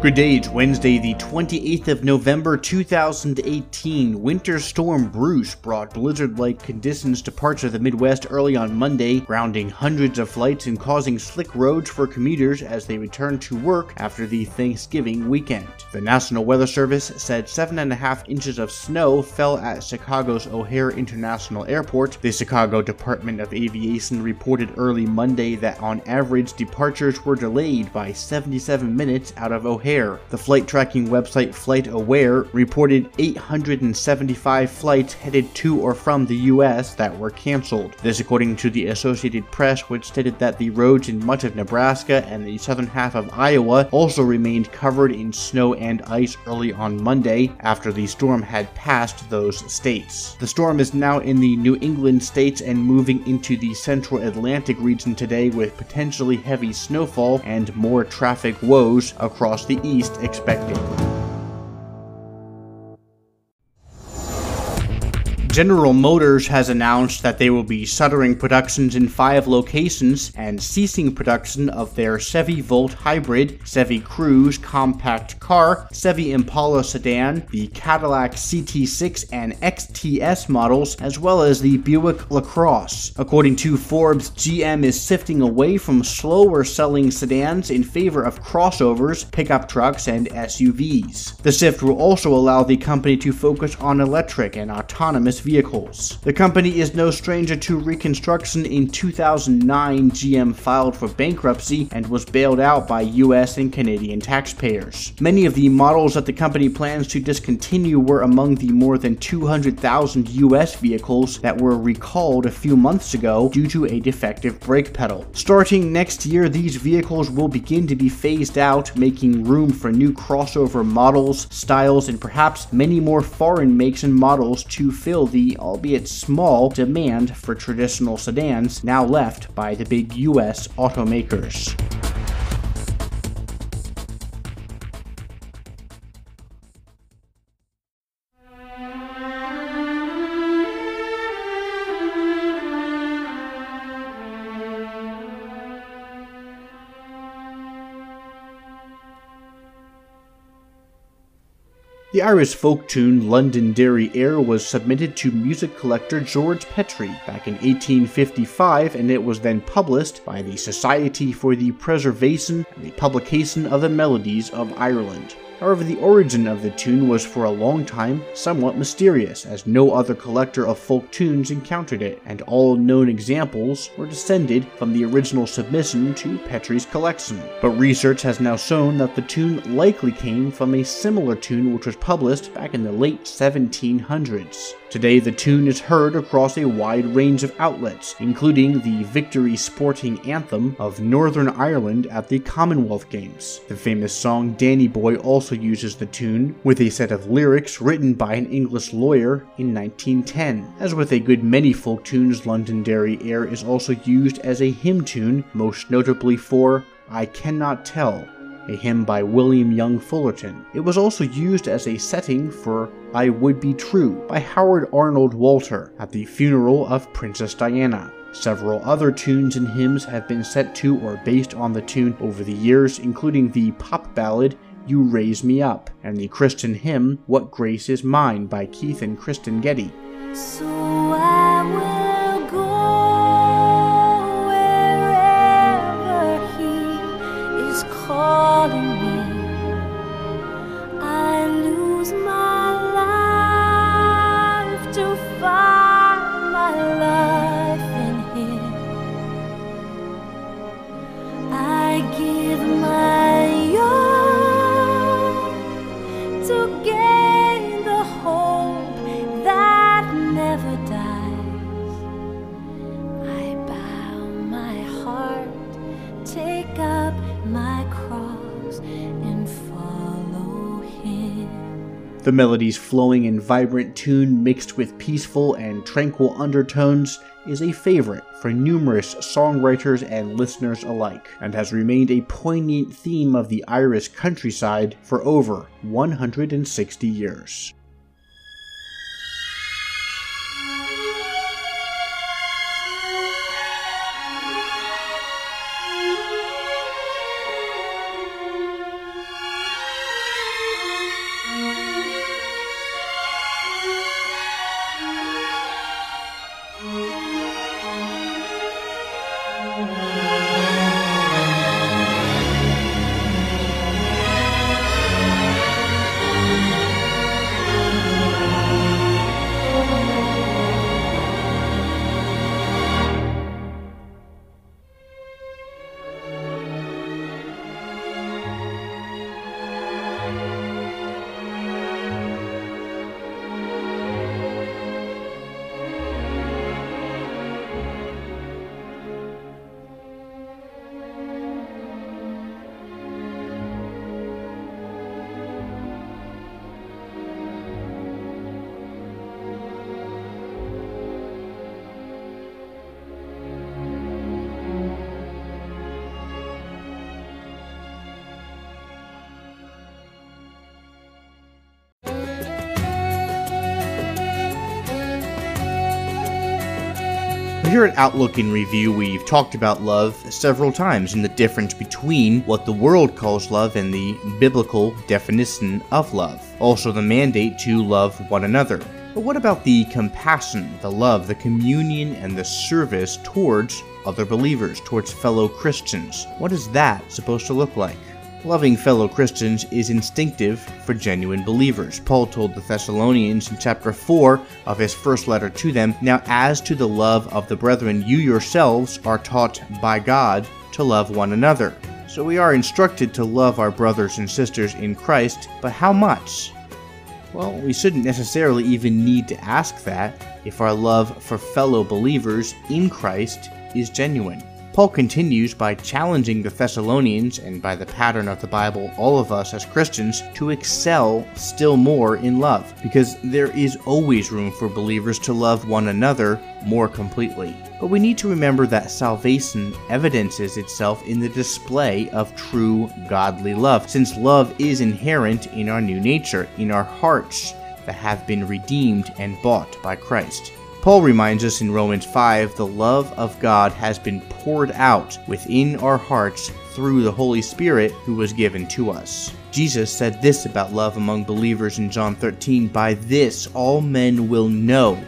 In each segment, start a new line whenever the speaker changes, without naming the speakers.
Good day, it's Wednesday, the 28th of November 2018. Winter Storm Bruce brought blizzard like conditions to parts of the Midwest early on Monday, grounding hundreds of flights and causing slick roads for commuters as they returned to work after the Thanksgiving weekend. The National Weather Service said 7.5 inches of snow fell at Chicago's O'Hare International Airport. The Chicago Department of Aviation reported early Monday that on average departures were delayed by 77 minutes out of O'Hare the flight tracking website FlightAware reported 875 flights headed to or from the US that were canceled. This according to the Associated Press, which stated that the roads in much of Nebraska and the southern half of Iowa also remained covered in snow and ice early on Monday after the storm had passed those states. The storm is now in the New England states and moving into the central Atlantic region today with potentially heavy snowfall and more traffic woes across the east expecting. General Motors has announced that they will be shuttering productions in five locations and ceasing production of their Chevy Volt Hybrid, Chevy Cruze compact car, Chevy Impala sedan, the Cadillac CT6 and XTS models, as well as the Buick LaCrosse. According to Forbes, GM is sifting away from slower selling sedans in favor of crossovers, pickup trucks, and SUVs. The shift will also allow the company to focus on electric and autonomous vehicles. The company is no stranger to reconstruction. In 2009, GM filed for bankruptcy and was bailed out by US and Canadian taxpayers. Many of the models that the company plans to discontinue were among the more than 200,000 US vehicles that were recalled a few months ago due to a defective brake pedal. Starting next year, these vehicles will begin to be phased out, making room for new crossover models, styles, and perhaps many more foreign makes and models to fill the, albeit small, demand for traditional sedans now left by the big US automakers. The Irish folk tune Londonderry Air was submitted to music collector George Petrie back in 1855 and it was then published by the Society for the Preservation and the Publication of the Melodies of Ireland. However, the origin of the tune was for a long time somewhat mysterious, as no other collector of folk tunes encountered it, and all known examples were descended from the original submission to Petrie's collection. But research has now shown that the tune likely came from a similar tune which was published back in the late 1700s. Today, the tune is heard across a wide range of outlets, including the Victory Sporting Anthem of Northern Ireland at the Commonwealth Games. The famous song Danny Boy also uses the tune, with a set of lyrics written by an English lawyer in 1910. As with a good many folk tunes, Londonderry Air is also used as a hymn tune, most notably for I Cannot Tell, a hymn by William Young Fullerton. It was also used as a setting for I Would Be True by Howard Arnold Walter at the funeral of Princess Diana. Several other tunes and hymns have been set to or based on the tune over the years, including the pop ballad You Raise Me Up and the Christian hymn What Grace Is Mine by Keith and Kristen Getty. So The melody's flowing and vibrant tune mixed with peaceful and tranquil undertones is a favorite for numerous songwriters and listeners alike, and has remained a poignant theme of the Irish countryside for over 160 years. Here at Outlook in Review, we've talked about love several times and the difference between what the world calls love and the biblical definition of love. Also, the mandate to love one another. But what about the compassion, the love, the communion, and the service towards other believers, towards fellow Christians? What is that supposed to look like? Loving fellow Christians is instinctive for genuine believers. Paul told the Thessalonians in chapter 4 of his first letter to them Now, as to the love of the brethren, you yourselves are taught by God to love one another. So we are instructed to love our brothers and sisters in Christ, but how much? Well, we shouldn't necessarily even need to ask that if our love for fellow believers in Christ is genuine. Paul continues by challenging the Thessalonians, and by the pattern of the Bible, all of us as Christians, to excel still more in love, because there is always room for believers to love one another more completely. But we need to remember that salvation evidences itself in the display of true godly love, since love is inherent in our new nature, in our hearts that have been redeemed and bought by Christ. Paul reminds us in Romans 5 the love of God has been poured out within our hearts through the Holy Spirit who was given to us. Jesus said this about love among believers in John 13 By this all men will know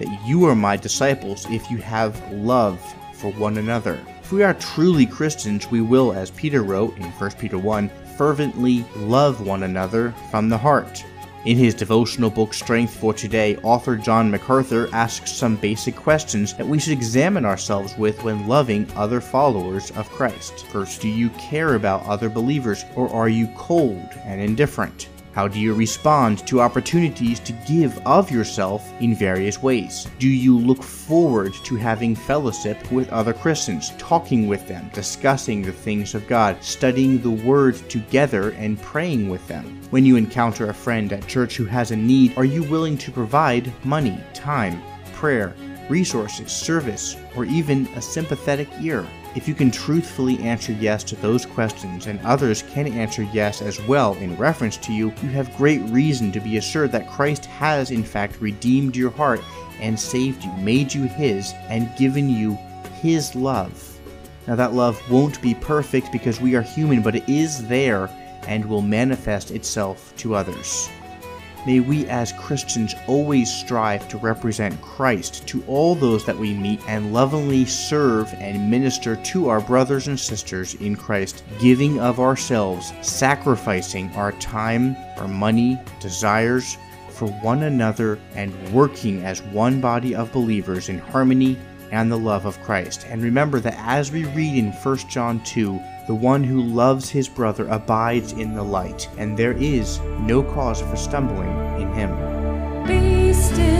that you are my disciples if you have love for one another. If we are truly Christians, we will, as Peter wrote in 1 Peter 1, fervently love one another from the heart. In his devotional book Strength for Today, author John MacArthur asks some basic questions that we should examine ourselves with when loving other followers of Christ. First, do you care about other believers or are you cold and indifferent? How do you respond to opportunities to give of yourself in various ways? Do you look forward to having fellowship with other Christians, talking with them, discussing the things of God, studying the Word together, and praying with them? When you encounter a friend at church who has a need, are you willing to provide money, time, prayer, resources, service, or even a sympathetic ear? If you can truthfully answer yes to those questions and others can answer yes as well in reference to you, you have great reason to be assured that Christ has in fact redeemed your heart and saved you, made you His, and given you His love. Now, that love won't be perfect because we are human, but it is there and will manifest itself to others. May we as Christians always strive to represent Christ to all those that we meet and lovingly serve and minister to our brothers and sisters in Christ, giving of ourselves, sacrificing our time, our money, desires for one another, and working as one body of believers in harmony and the love of Christ. And remember that as we read in 1 John 2, the one who loves his brother abides in the light, and there is no cause for stumbling in him.